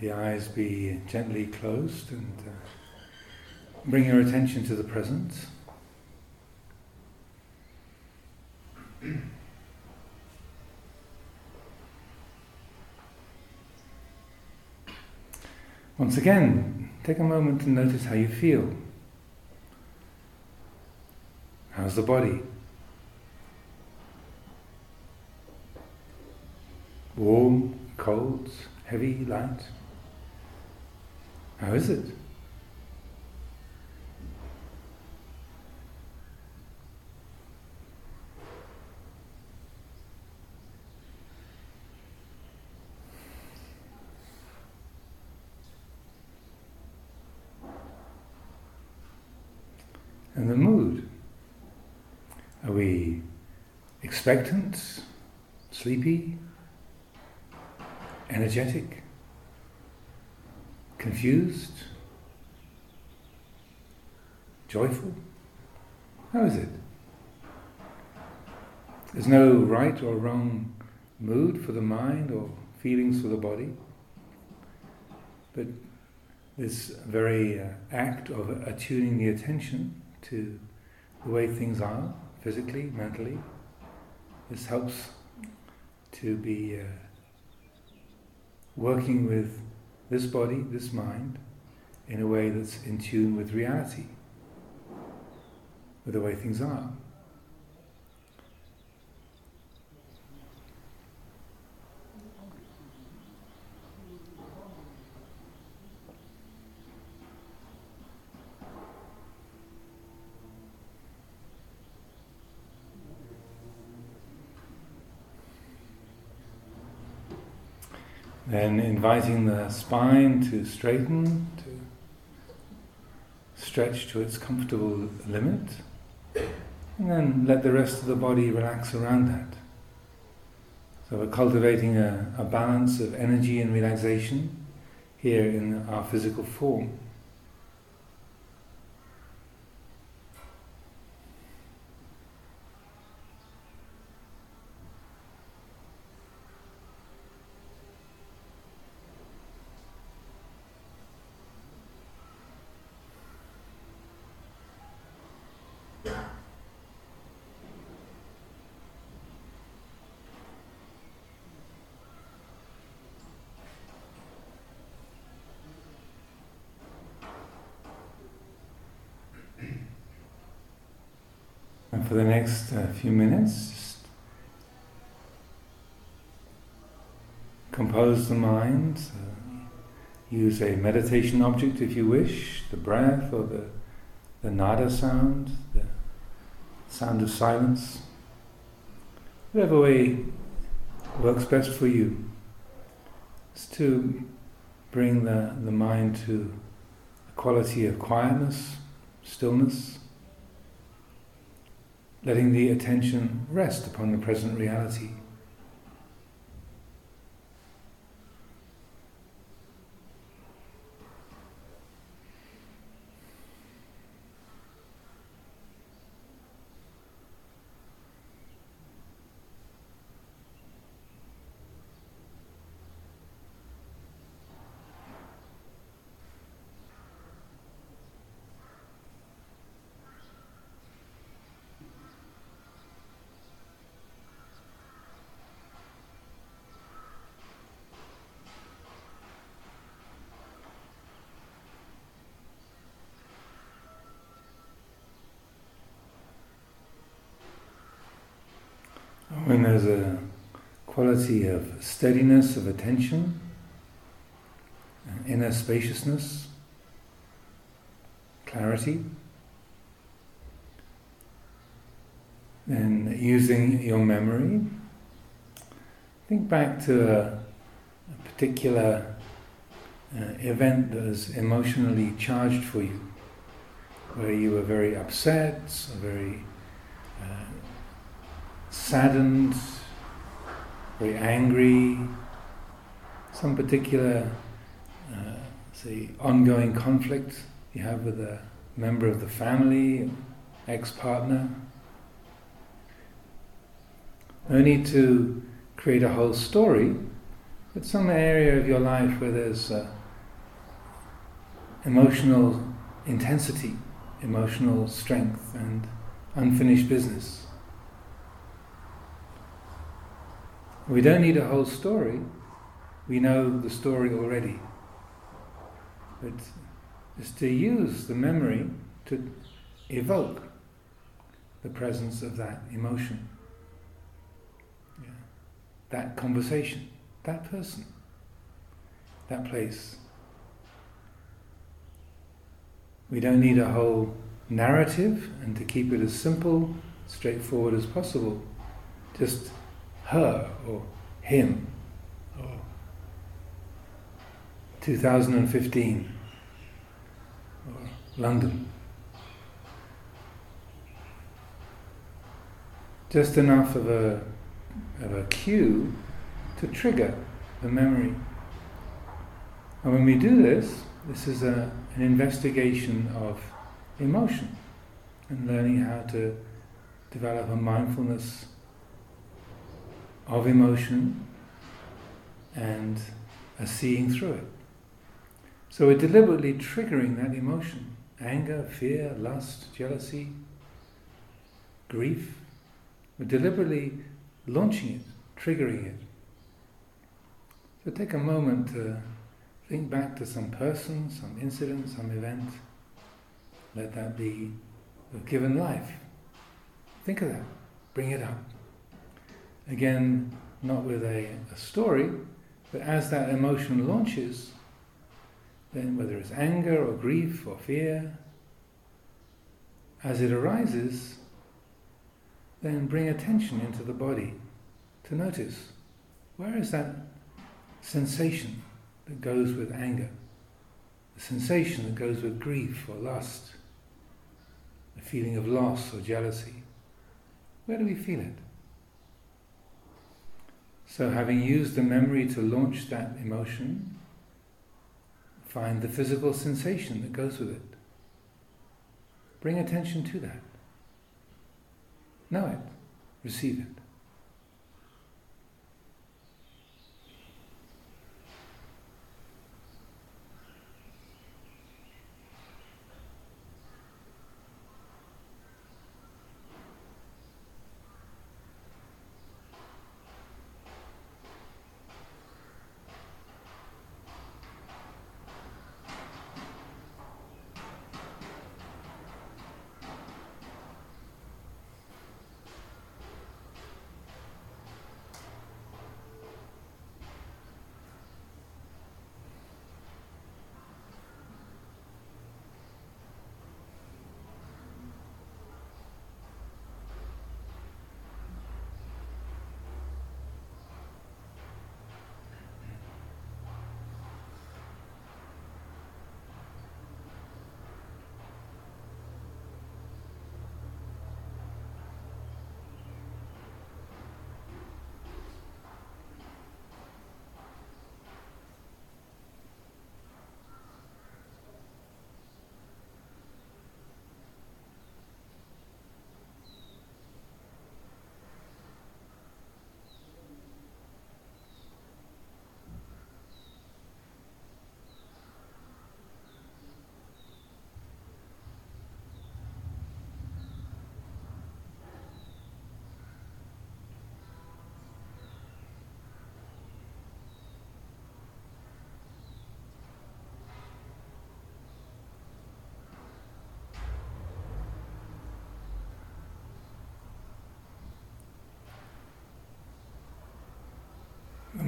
the eyes be gently closed and uh, bring your attention to the present. Once again, take a moment to notice how you feel. How's the body? Warm, cold, heavy, light? How is it? And the mood. Are we expectant, sleepy, energetic, confused, joyful? How is it? There's no right or wrong mood for the mind or feelings for the body, but this very uh, act of attuning the attention to the way things are, physically, mentally, this helps to be uh, working with this body, this mind, in a way that's in tune with reality, with the way things are. Then inviting the spine to straighten, to stretch to its comfortable limit, and then let the rest of the body relax around that. So we're cultivating a, a balance of energy and relaxation here in our physical form. And for the next uh, few minutes, just compose the mind. Uh, use a meditation object if you wish, the breath or the, the nada sound, the sound of silence. Whatever way works best for you. Is to bring the, the mind to a quality of quietness, stillness letting the attention rest upon the present reality. when there's a quality of steadiness of attention, inner spaciousness, clarity, then using your memory, think back to a, a particular uh, event that was emotionally charged for you, where you were very upset, or very uh, saddened, very angry, some particular, uh, say, ongoing conflict you have with a member of the family, ex partner. No need to create a whole story, But some area of your life where there's uh, emotional intensity, emotional strength, and unfinished business. We don't need a whole story. We know the story already. But it's to use the memory to evoke the presence of that emotion, yeah. that conversation, that person, that place. We don't need a whole narrative and to keep it as simple, straightforward as possible. Just her or him or 2015 or London. Just enough of a, of a cue to trigger the memory. And when we do this, this is a, an investigation of emotion and learning how to develop a mindfulness of emotion and a seeing through it. So we're deliberately triggering that emotion anger, fear, lust, jealousy, grief. We're deliberately launching it, triggering it. So take a moment to think back to some person, some incident, some event. Let that be a given life. Think of that. Bring it up. Again, not with a, a story, but as that emotion launches, then whether it's anger or grief or fear, as it arises, then bring attention into the body to notice where is that sensation that goes with anger, the sensation that goes with grief or lust, the feeling of loss or jealousy. Where do we feel it? So, having used the memory to launch that emotion, find the physical sensation that goes with it. Bring attention to that. Know it. Receive it.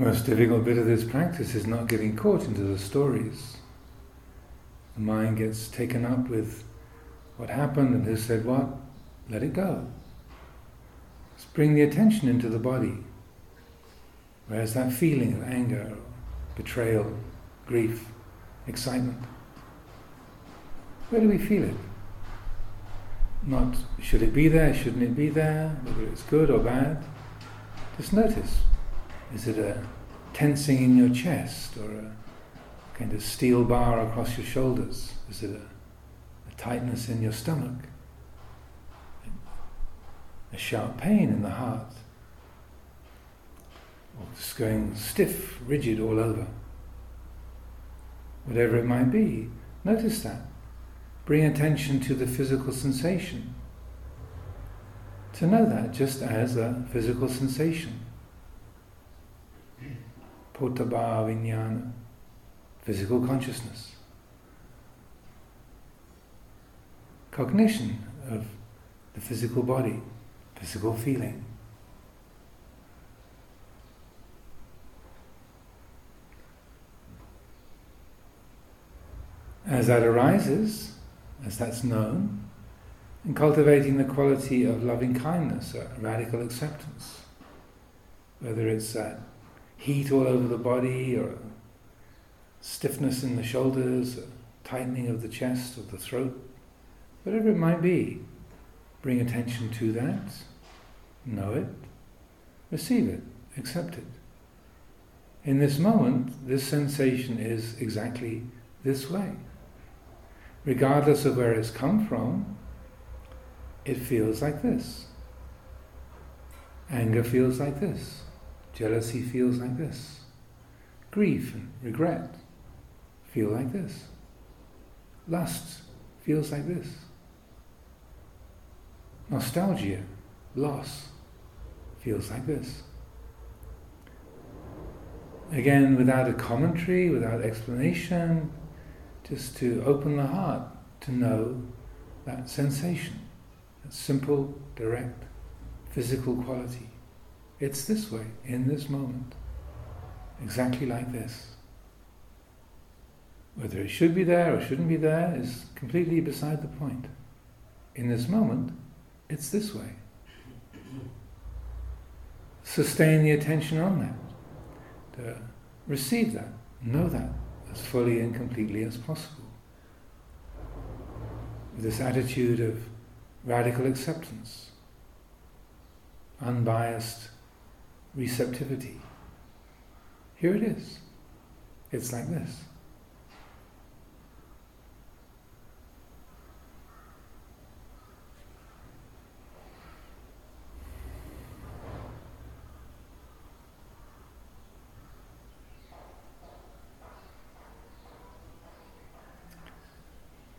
Most difficult bit of this practice is not getting caught into the stories. The mind gets taken up with what happened and who said what. Let it go. Just bring the attention into the body. Where's that feeling of anger, betrayal, grief, excitement? Where do we feel it? Not should it be there, shouldn't it be there, whether it's good or bad. Just notice. Is it a tensing in your chest or a kind of steel bar across your shoulders? Is it a, a tightness in your stomach? A sharp pain in the heart? or just going stiff, rigid all over. Whatever it might be, notice that. Bring attention to the physical sensation. To know that just as a physical sensation. Potaba vijnana, physical consciousness. Cognition of the physical body, physical feeling. As that arises, as that's known, and cultivating the quality of loving kindness, radical acceptance, whether it's that heat all over the body or stiffness in the shoulders, tightening of the chest or the throat, whatever it might be, bring attention to that, know it, receive it, accept it. In this moment, this sensation is exactly this way. Regardless of where it's come from, it feels like this. Anger feels like this. Jealousy feels like this. Grief and regret feel like this. Lust feels like this. Nostalgia, loss, feels like this. Again, without a commentary, without explanation, just to open the heart to know that sensation, that simple, direct, physical quality. It's this way, in this moment, exactly like this. Whether it should be there or shouldn't be there is completely beside the point. In this moment, it's this way. Sustain the attention on that. To receive that, know that as fully and completely as possible. With this attitude of radical acceptance, unbiased receptivity. Here it is. It's like this.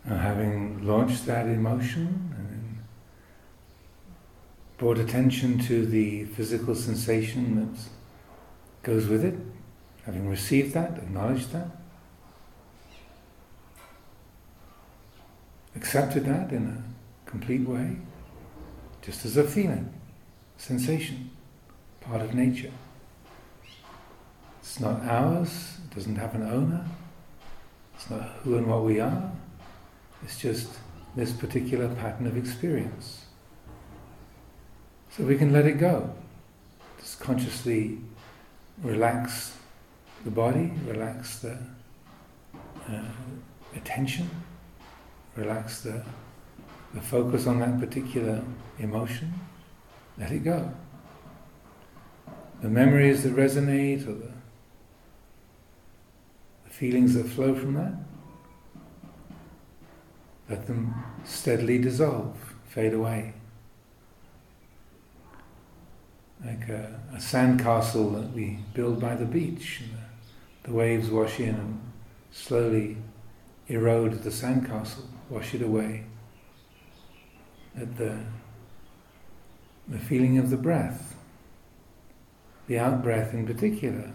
Now, having launched that emotion brought attention to the physical sensation that goes with it, having received that, acknowledged that, accepted that in a complete way, just as a feeling, sensation, part of nature. It's not ours, it doesn't have an owner, it's not who and what we are, it's just this particular pattern of experience. So we can let it go. Just consciously relax the body, relax the uh, attention, relax the, the focus on that particular emotion, let it go. The memories that resonate or the, the feelings that flow from that, let them steadily dissolve, fade away. Like a, a sandcastle that we build by the beach, and the, the waves wash in and slowly erode the sandcastle, wash it away. Let the, the feeling of the breath, the out breath in particular,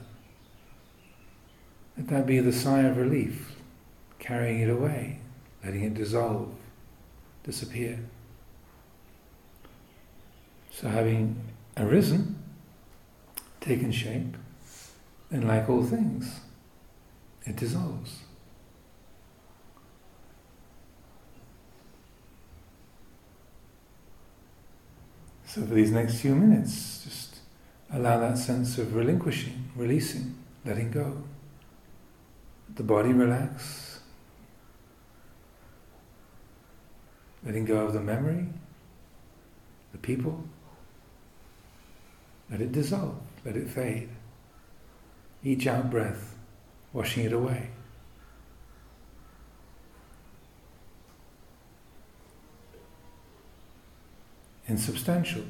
let that be the sigh of relief, carrying it away letting it dissolve, disappear. So, having arisen, taken shape, then, like all things, it dissolves. So, for these next few minutes, just allow that sense of relinquishing, releasing, letting go. The body relax, letting go of the memory, the people. Let it dissolve, let it fade. Each out breath, washing it away. Insubstantial,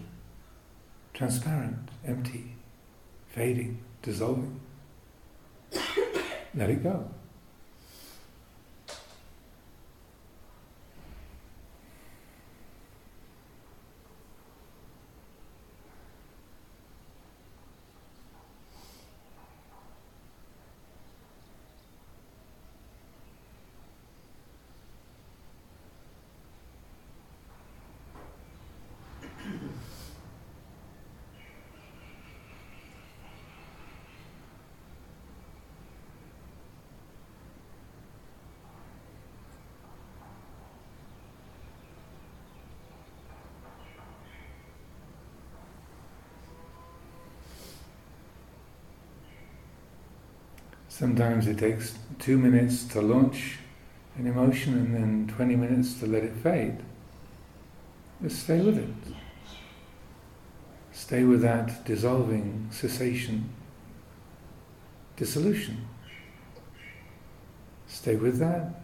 transparent, empty, fading. dissolving. Let it go. Sometimes it takes two minutes to launch an emotion and then 20 minutes to let it fade. Just stay with it. Stay with that dissolving, cessation, dissolution. Stay with that.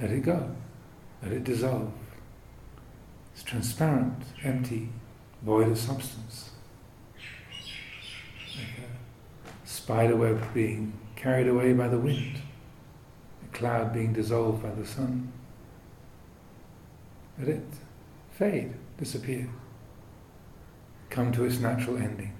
Let it go. Let it dissolve. It's transparent, empty, void of substance. Like a spider web being carried away by the wind, a cloud being dissolved by the sun. Let it fade, disappear, come to its natural ending.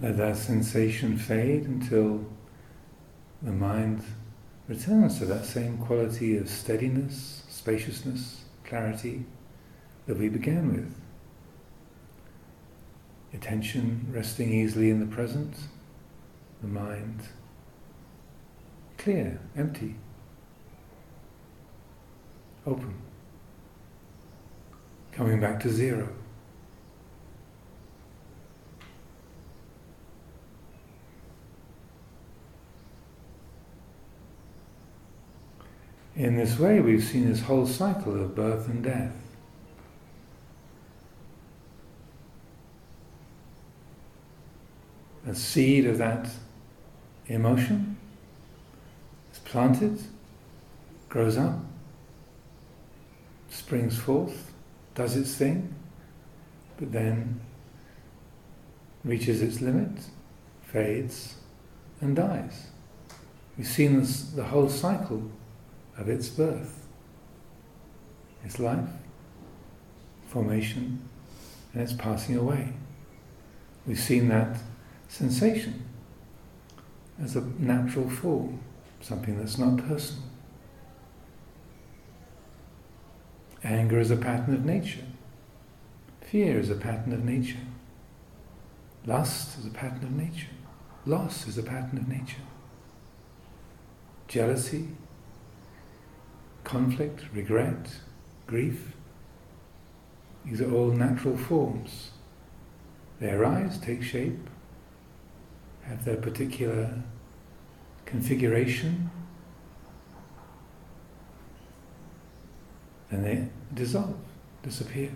Let that sensation fade until the mind returns to that same quality of steadiness, spaciousness, clarity that we began with. Attention resting easily in the present, the mind clear, empty, open, coming back to zero. In this way, we've seen this whole cycle of birth and death. A seed of that emotion is planted, grows up, springs forth, does its thing, but then reaches its limit, fades, and dies. We've seen this, the whole cycle of its birth, its life, formation, and its passing away. We've seen that sensation as a natural form, something that's not personal. Anger is a pattern of nature. Fear is a pattern of nature. Lust is a pattern of nature. Loss is a pattern of nature. Jealousy, conflict, regret, grief, these are all natural forms. They arise, take shape, have their particular configuration, then they dissolve, disappear.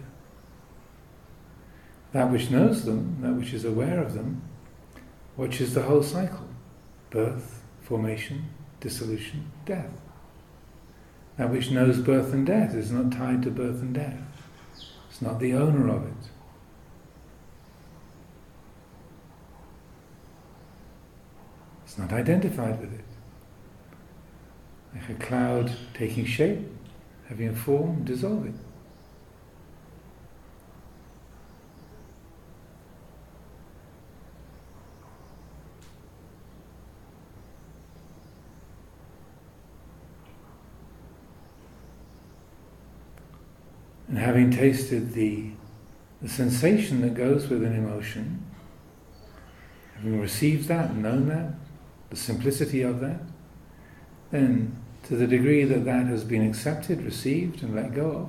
That which knows them, that which is aware of them, watches the whole cycle birth, formation, dissolution, death. That which knows birth and death is not tied to birth and death, it's not the owner of it. It's not identified with it. Like a cloud taking shape, having a form, dissolving. Having tasted the, the sensation that goes with an emotion, having received that known that, the simplicity of that, then to the degree that that has been accepted, received, and let go of,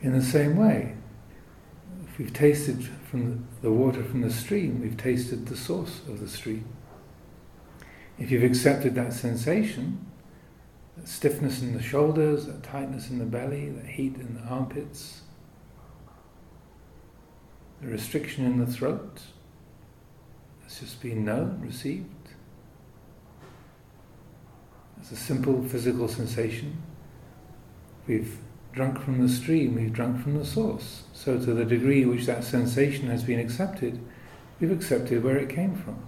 in the same way, if we've tasted from the water from the stream, we've tasted the source of the stream. If you've accepted that sensation, stiffness in the shoulders, that tightness in the belly, that heat in the armpits, the restriction in the throat, it's just been known, received. It's a simple physical sensation. We've drunk from the stream, we've drunk from the source. So, to the degree which that sensation has been accepted, we've accepted where it came from.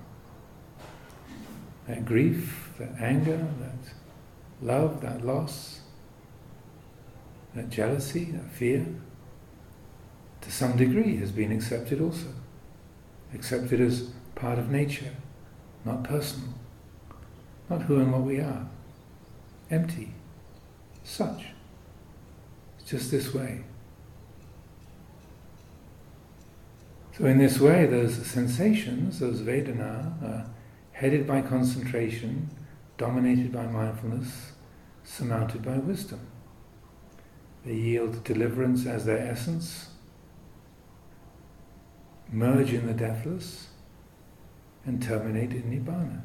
That grief, that anger, that love, that loss, that jealousy, that fear, to some degree has been accepted also. Accepted as part of nature, not personal, not who and what we are. Empty, such. It's just this way. So, in this way, those sensations, those Vedana, are headed by concentration, dominated by mindfulness, surmounted by wisdom. They yield deliverance as their essence, merge in the deathless, and terminate in Nibbana.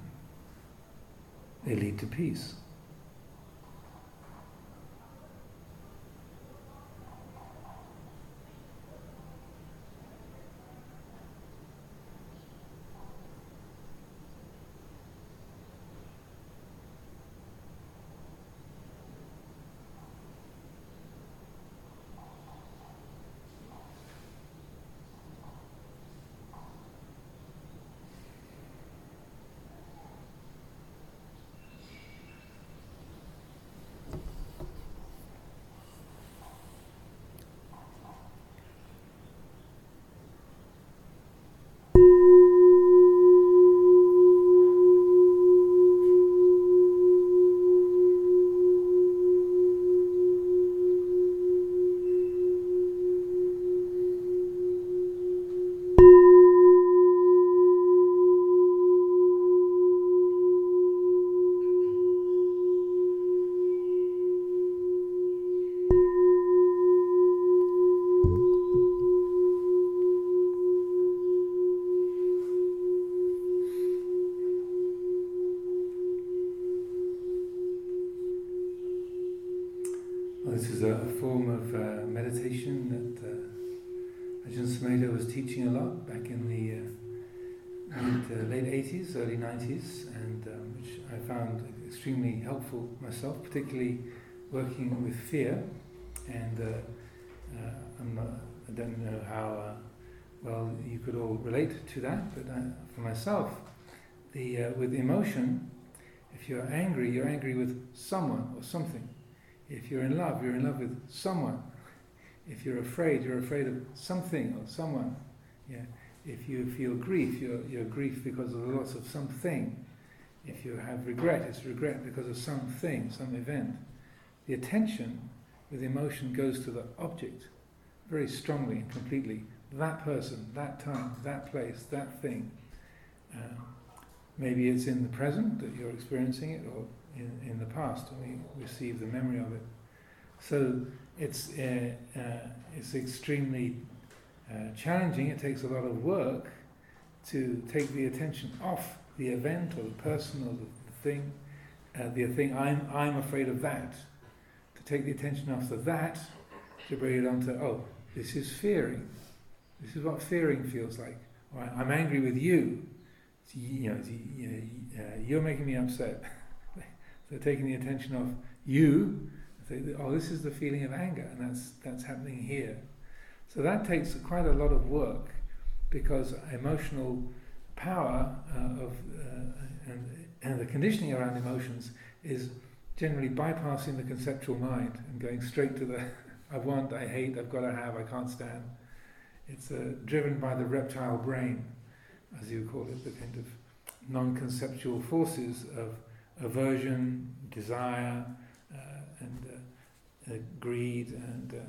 They lead to peace. Helpful myself, particularly working with fear. And uh, uh, not, i don't know how uh, well you could all relate to that, but uh, for myself, the uh, with emotion, if you're angry, you're angry with someone or something. If you're in love, you're in love with someone. If you're afraid, you're afraid of something or someone. Yeah. If you feel grief, you're, you're grief because of the loss of something. If you have regret, it's regret because of something, some event. The attention with emotion goes to the object very strongly and completely that person, that time, that place, that thing. Uh, maybe it's in the present that you're experiencing it, or in, in the past, and we receive the memory of it. So it's uh, uh, it's extremely uh, challenging. It takes a lot of work to take the attention off the event or the person or the, thing. Uh, the thing I'm I'm afraid of that. To take the attention off of that, to bring it onto oh this is fearing. This is what fearing feels like. Right, I'm angry with you. You know, you uh, you're making me upset. so taking the attention off you oh, this is the feeling of anger, and that's that's happening here. So that takes quite a lot of work because emotional power uh, of uh, and, and the conditioning around emotions is generally bypassing the conceptual mind and going straight to the I want, I hate, I've got to have, I can't stand. It's uh, driven by the reptile brain, as you call it, the kind of non-conceptual forces of aversion, desire, uh, and uh, uh, greed and uh,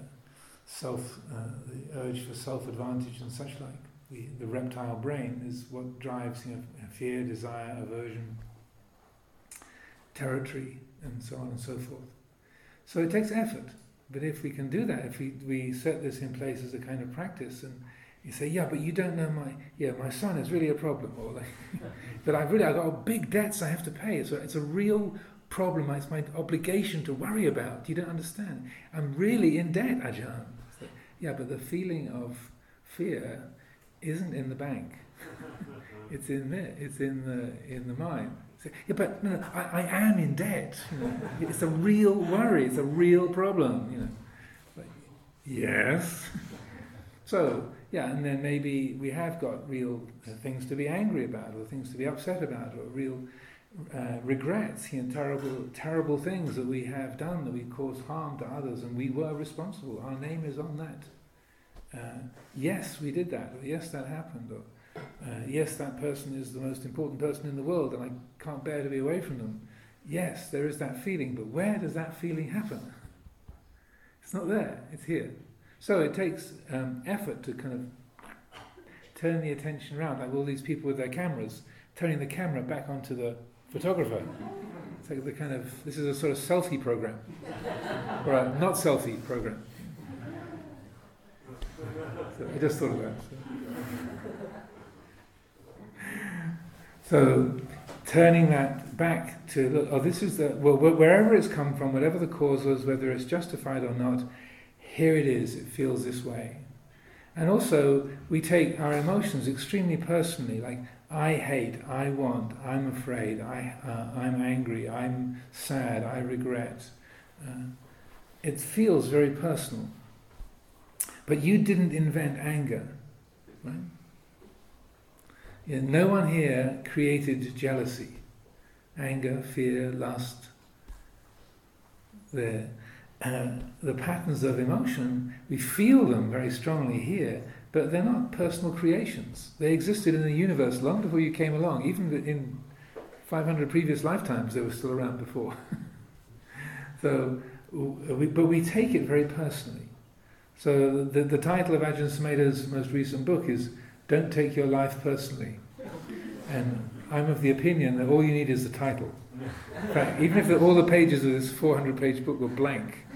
self, the urge for self-advantage and such like. The, the reptile brain is what drives you know, fear, desire, aversion, territory, and so on and so forth. So it takes effort. But if we can do that, if we, we set this in place as a kind of practice, and you say, yeah, but you don't know my, yeah, my son is really a problem, or like, but I've really, I've got big debts I have to pay. So it's a real problem, it's my obligation to worry about. You don't understand. I'm really in debt, Ajahn. yeah, but the feeling of fear isn't in the bank. it's in there. It's in the in the mind. yeah, but no, no I, I, am in debt. You know, it's a real worry. It's a real problem. You know, yes. so yeah, and then maybe we have got real uh, things to be angry about, or things to be upset about, or real uh, regrets, you know, terrible, terrible things that we have done that we caused harm to others, and we were responsible. Our name is on that. Uh, yes, we did that. Or, yes, that happened. Or uh, yes, that person is the most important person in the world, and I can't bear to be away from them. Yes, there is that feeling, but where does that feeling happen? It's not there. It's here. So it takes um, effort to kind of turn the attention around, like all these people with their cameras, turning the camera back onto the photographer. It's like the kind of this is a sort of selfie program, or a not selfie program. So I just thought of that. So. so turning that back to look, oh, this is the well, wherever it's come from, whatever the cause was, whether it's justified or not, here it is. It feels this way. And also, we take our emotions extremely personally. Like, I hate, I want, I'm afraid, I, uh, I'm angry, I'm sad, I regret. Uh, it feels very personal. But you didn't invent anger, right? Yeah, no one here created jealousy, anger, fear, lust. The, uh, the patterns of emotion, we feel them very strongly here, but they're not personal creations. They existed in the universe long before you came along. Even in 500 previous lifetimes, they were still around before. so, we, but we take it very personally. So the, the title of Ajahn Sumedho's most recent book is "Don't Take Your Life Personally," and I'm of the opinion that all you need is the title. In fact, even if all the pages of this 400-page book were blank,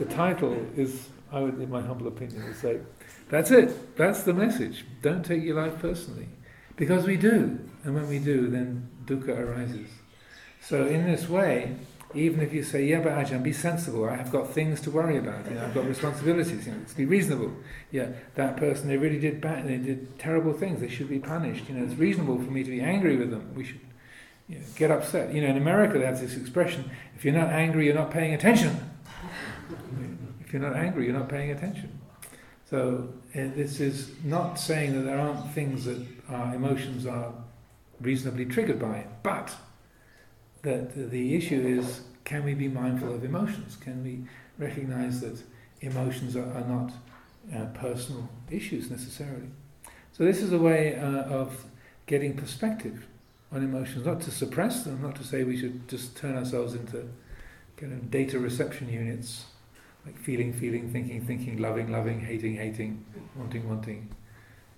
the title is, I would, in my humble opinion, would say that's it. That's the message. Don't take your life personally. Because we do. And when we do, then dukkha arises. So in this way, even if you say, yeah, but Ajahn, be sensible, I have got things to worry about, you know, I've got responsibilities, you know, be reasonable. Yeah, that person, they really did bad, they did terrible things, they should be punished. You know, it's reasonable for me to be angry with them. We should you know, get upset. You know, in America they have this expression, if you're not angry, you're not paying attention. If you're not angry, you're not paying attention. So uh, this is not saying that there aren't things that our emotions are reasonably triggered by, but that the issue is can we be mindful of emotions? Can we recognize that emotions are, are not uh, personal issues necessarily? So this is a way uh, of getting perspective on emotions, not to suppress them, not to say we should just turn ourselves into kind of data reception units like feeling, feeling, thinking, thinking, loving, loving, hating, hating, wanting, wanting.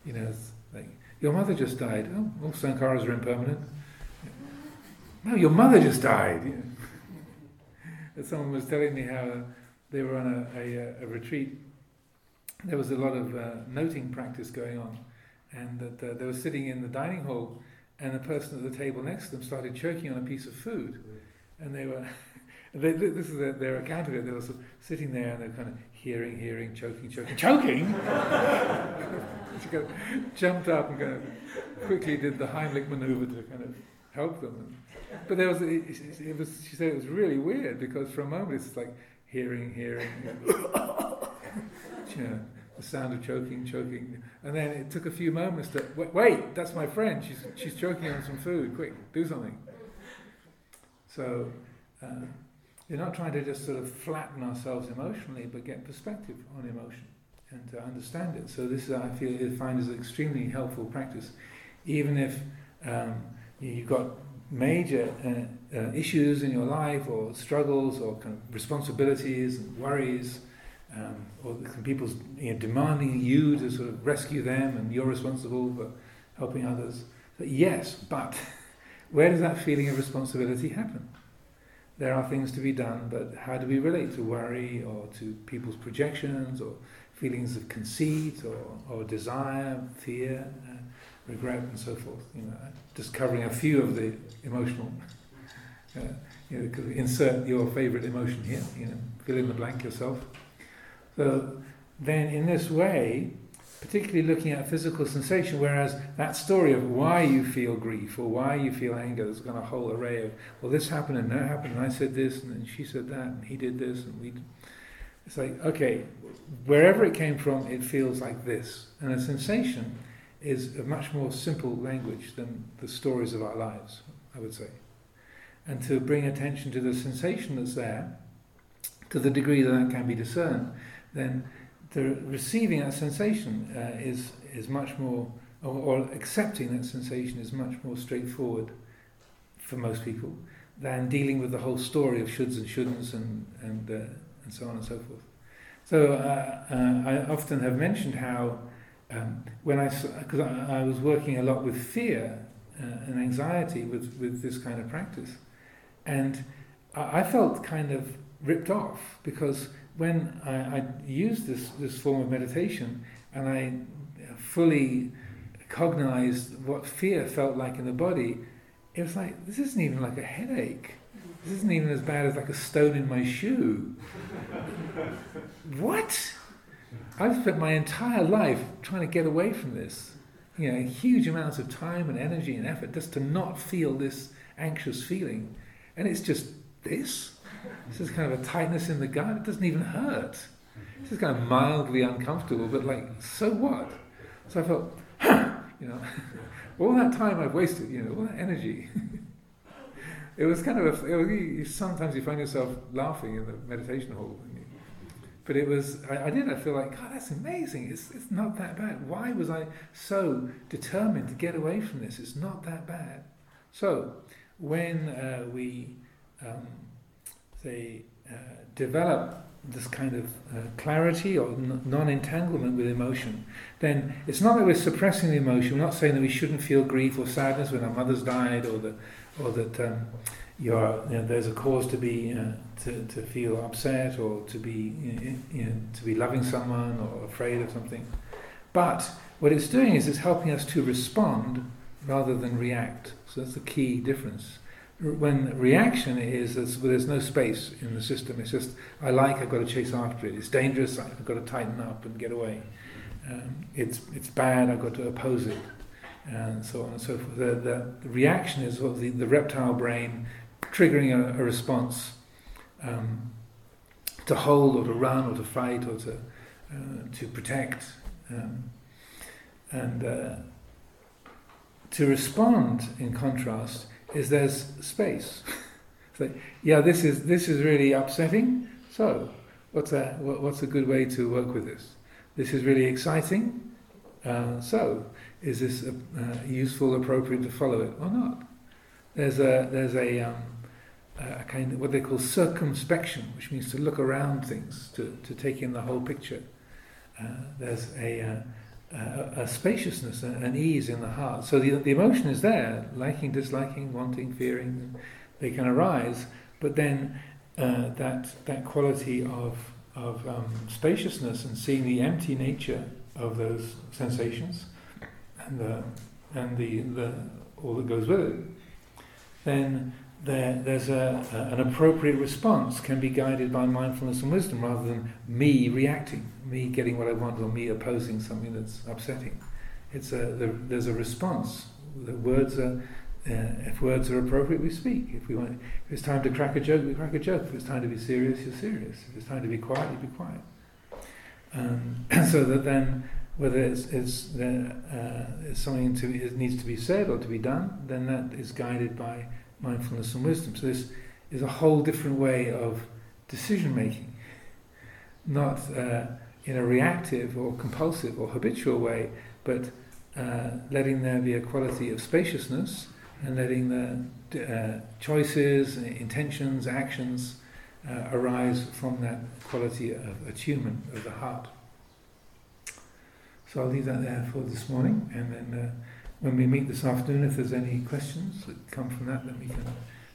You know, like, your mother just died. Oh, all sankharas are impermanent. No, your mother just died. Someone was telling me how they were on a, a, a retreat. There was a lot of uh, noting practice going on, and that uh, they were sitting in the dining hall, and the person at the table next to them started choking on a piece of food, and they were. They, this is their, their account of it. They were sort of sitting there and they're kind of hearing, hearing, choking, choking, choking. she kind of jumped up and kind of quickly did the Heimlich maneuver to kind of help them. But there was, it, it was, she said it was really weird because for a moment it's like hearing, hearing, you know, the sound of choking, choking, and then it took a few moments to wait. wait that's my friend. She's she's choking on some food. Quick, do something. So. Uh, you're not trying to just sort of flatten ourselves emotionally, but get perspective on emotion and to understand it. So this, I feel, I find is an extremely helpful practice, even if um, you've got major uh, uh, issues in your life, or struggles, or kind of responsibilities and worries, um, or people you know, demanding you to sort of rescue them, and you're responsible for helping others. Yes, but where does that feeling of responsibility happen? There are things to be done, but how do we relate to worry or to people's projections or feelings of conceit or, or desire, fear, uh, regret, and so forth? You know, just covering a few of the emotional. Uh, you know, insert your favorite emotion here. You know, fill in the blank yourself. So then, in this way, particularly looking at physical sensation, whereas that story of why you feel grief or why you feel anger, there's got a whole array of, well, this happened and that happened, and I said this, and then she said that, and he did this, and we. It's like, okay, wherever it came from, it feels like this. And a sensation is a much more simple language than the stories of our lives, I would say. And to bring attention to the sensation that's there, to the degree that that can be discerned, then the receiving that sensation uh, is is much more, or, or, accepting that sensation is much more straightforward for most people than dealing with the whole story of shoulds and shouldn'ts and and uh, and so on and so forth. So uh, uh I often have mentioned how um, when I because I, I, was working a lot with fear uh, and anxiety with with this kind of practice, and I, I felt kind of ripped off because when I, I used this, this form of meditation and I fully cognized what fear felt like in the body, it was like, this isn't even like a headache. This isn't even as bad as like a stone in my shoe. what? I've spent my entire life trying to get away from this. You know, huge amounts of time and energy and effort just to not feel this anxious feeling. And it's just this? This is kind of a tightness in the gut. It doesn't even hurt. It's just kind of mildly uncomfortable, but like, so what? So I felt, you know, all that time I've wasted, you know, all that energy. it was kind of a, was, sometimes you find yourself laughing in the meditation hall. But it was, I, I, did, I feel like, God, that's amazing. It's, it's not that bad. Why was I so determined to get away from this? It's not that bad. So, when uh, we um, they uh, develop this kind of uh, clarity or n- non-entanglement with emotion, then it's not that we're suppressing the emotion. We're not saying that we shouldn't feel grief or sadness when our mother's died, or that, or that um, you know, there's a cause to be uh, to, to feel upset or to be you know, to be loving someone or afraid of something. But what it's doing is it's helping us to respond rather than react. So that's the key difference when reaction is there's, no space in the system. It's just I like, I've got to chase after it. It's dangerous, I've got to tighten up and get away. Um, it's it's bad, I've got to oppose it, and so on and so forth. The, the, the reaction is sort of the, the reptile brain triggering a, a response um, to hold or to run or to fight or to uh, to protect, um, and uh, to respond. In contrast is there's space. so, yeah, this is this is really upsetting. So, what's a what's a good way to work with this? This is really exciting. Uh, so, is this uh, useful, appropriate to follow it or not? There's a there's a, um, a kind of what they call circumspection, which means to look around things, to, to take in the whole picture. Uh, there's a, uh, a, a spaciousness, an ease in the heart. So the, the emotion is there, liking, disliking, wanting, fearing, they can arise, but then uh, that, that quality of, of um, spaciousness and seeing the empty nature of those sensations and the, and the, the, all that goes with it, then there, there's a, a, an appropriate response can be guided by mindfulness and wisdom rather than me reacting, me getting what I want or me opposing something that's upsetting. It's a, the, there's a response. The words are, uh, if words are appropriate, we speak. If we want, if it's time to crack a joke, we crack a joke. If it's time to be serious, you're serious. If it's time to be quiet, you be quiet. Um, so that then, whether it's, it's, the, uh, it's something to it needs to be said or to be done, then that is guided by mindfulness and wisdom. So this is a whole different way of decision making, not uh, in a reactive or compulsive or habitual way, but uh, letting there be a quality of spaciousness and letting the uh, choices, intentions, actions uh, arise from that quality of attunement of the heart. So I'll leave that there for this morning, and then uh, when we meet this afternoon, if there's any questions that come from that, then we can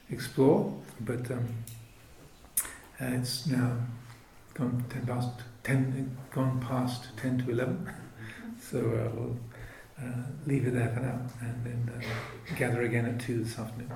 explore. But um, uh, it's now gone ten past ten, gone past ten to eleven. So uh, we'll uh, leave it there for now, and then uh, gather again at two this afternoon.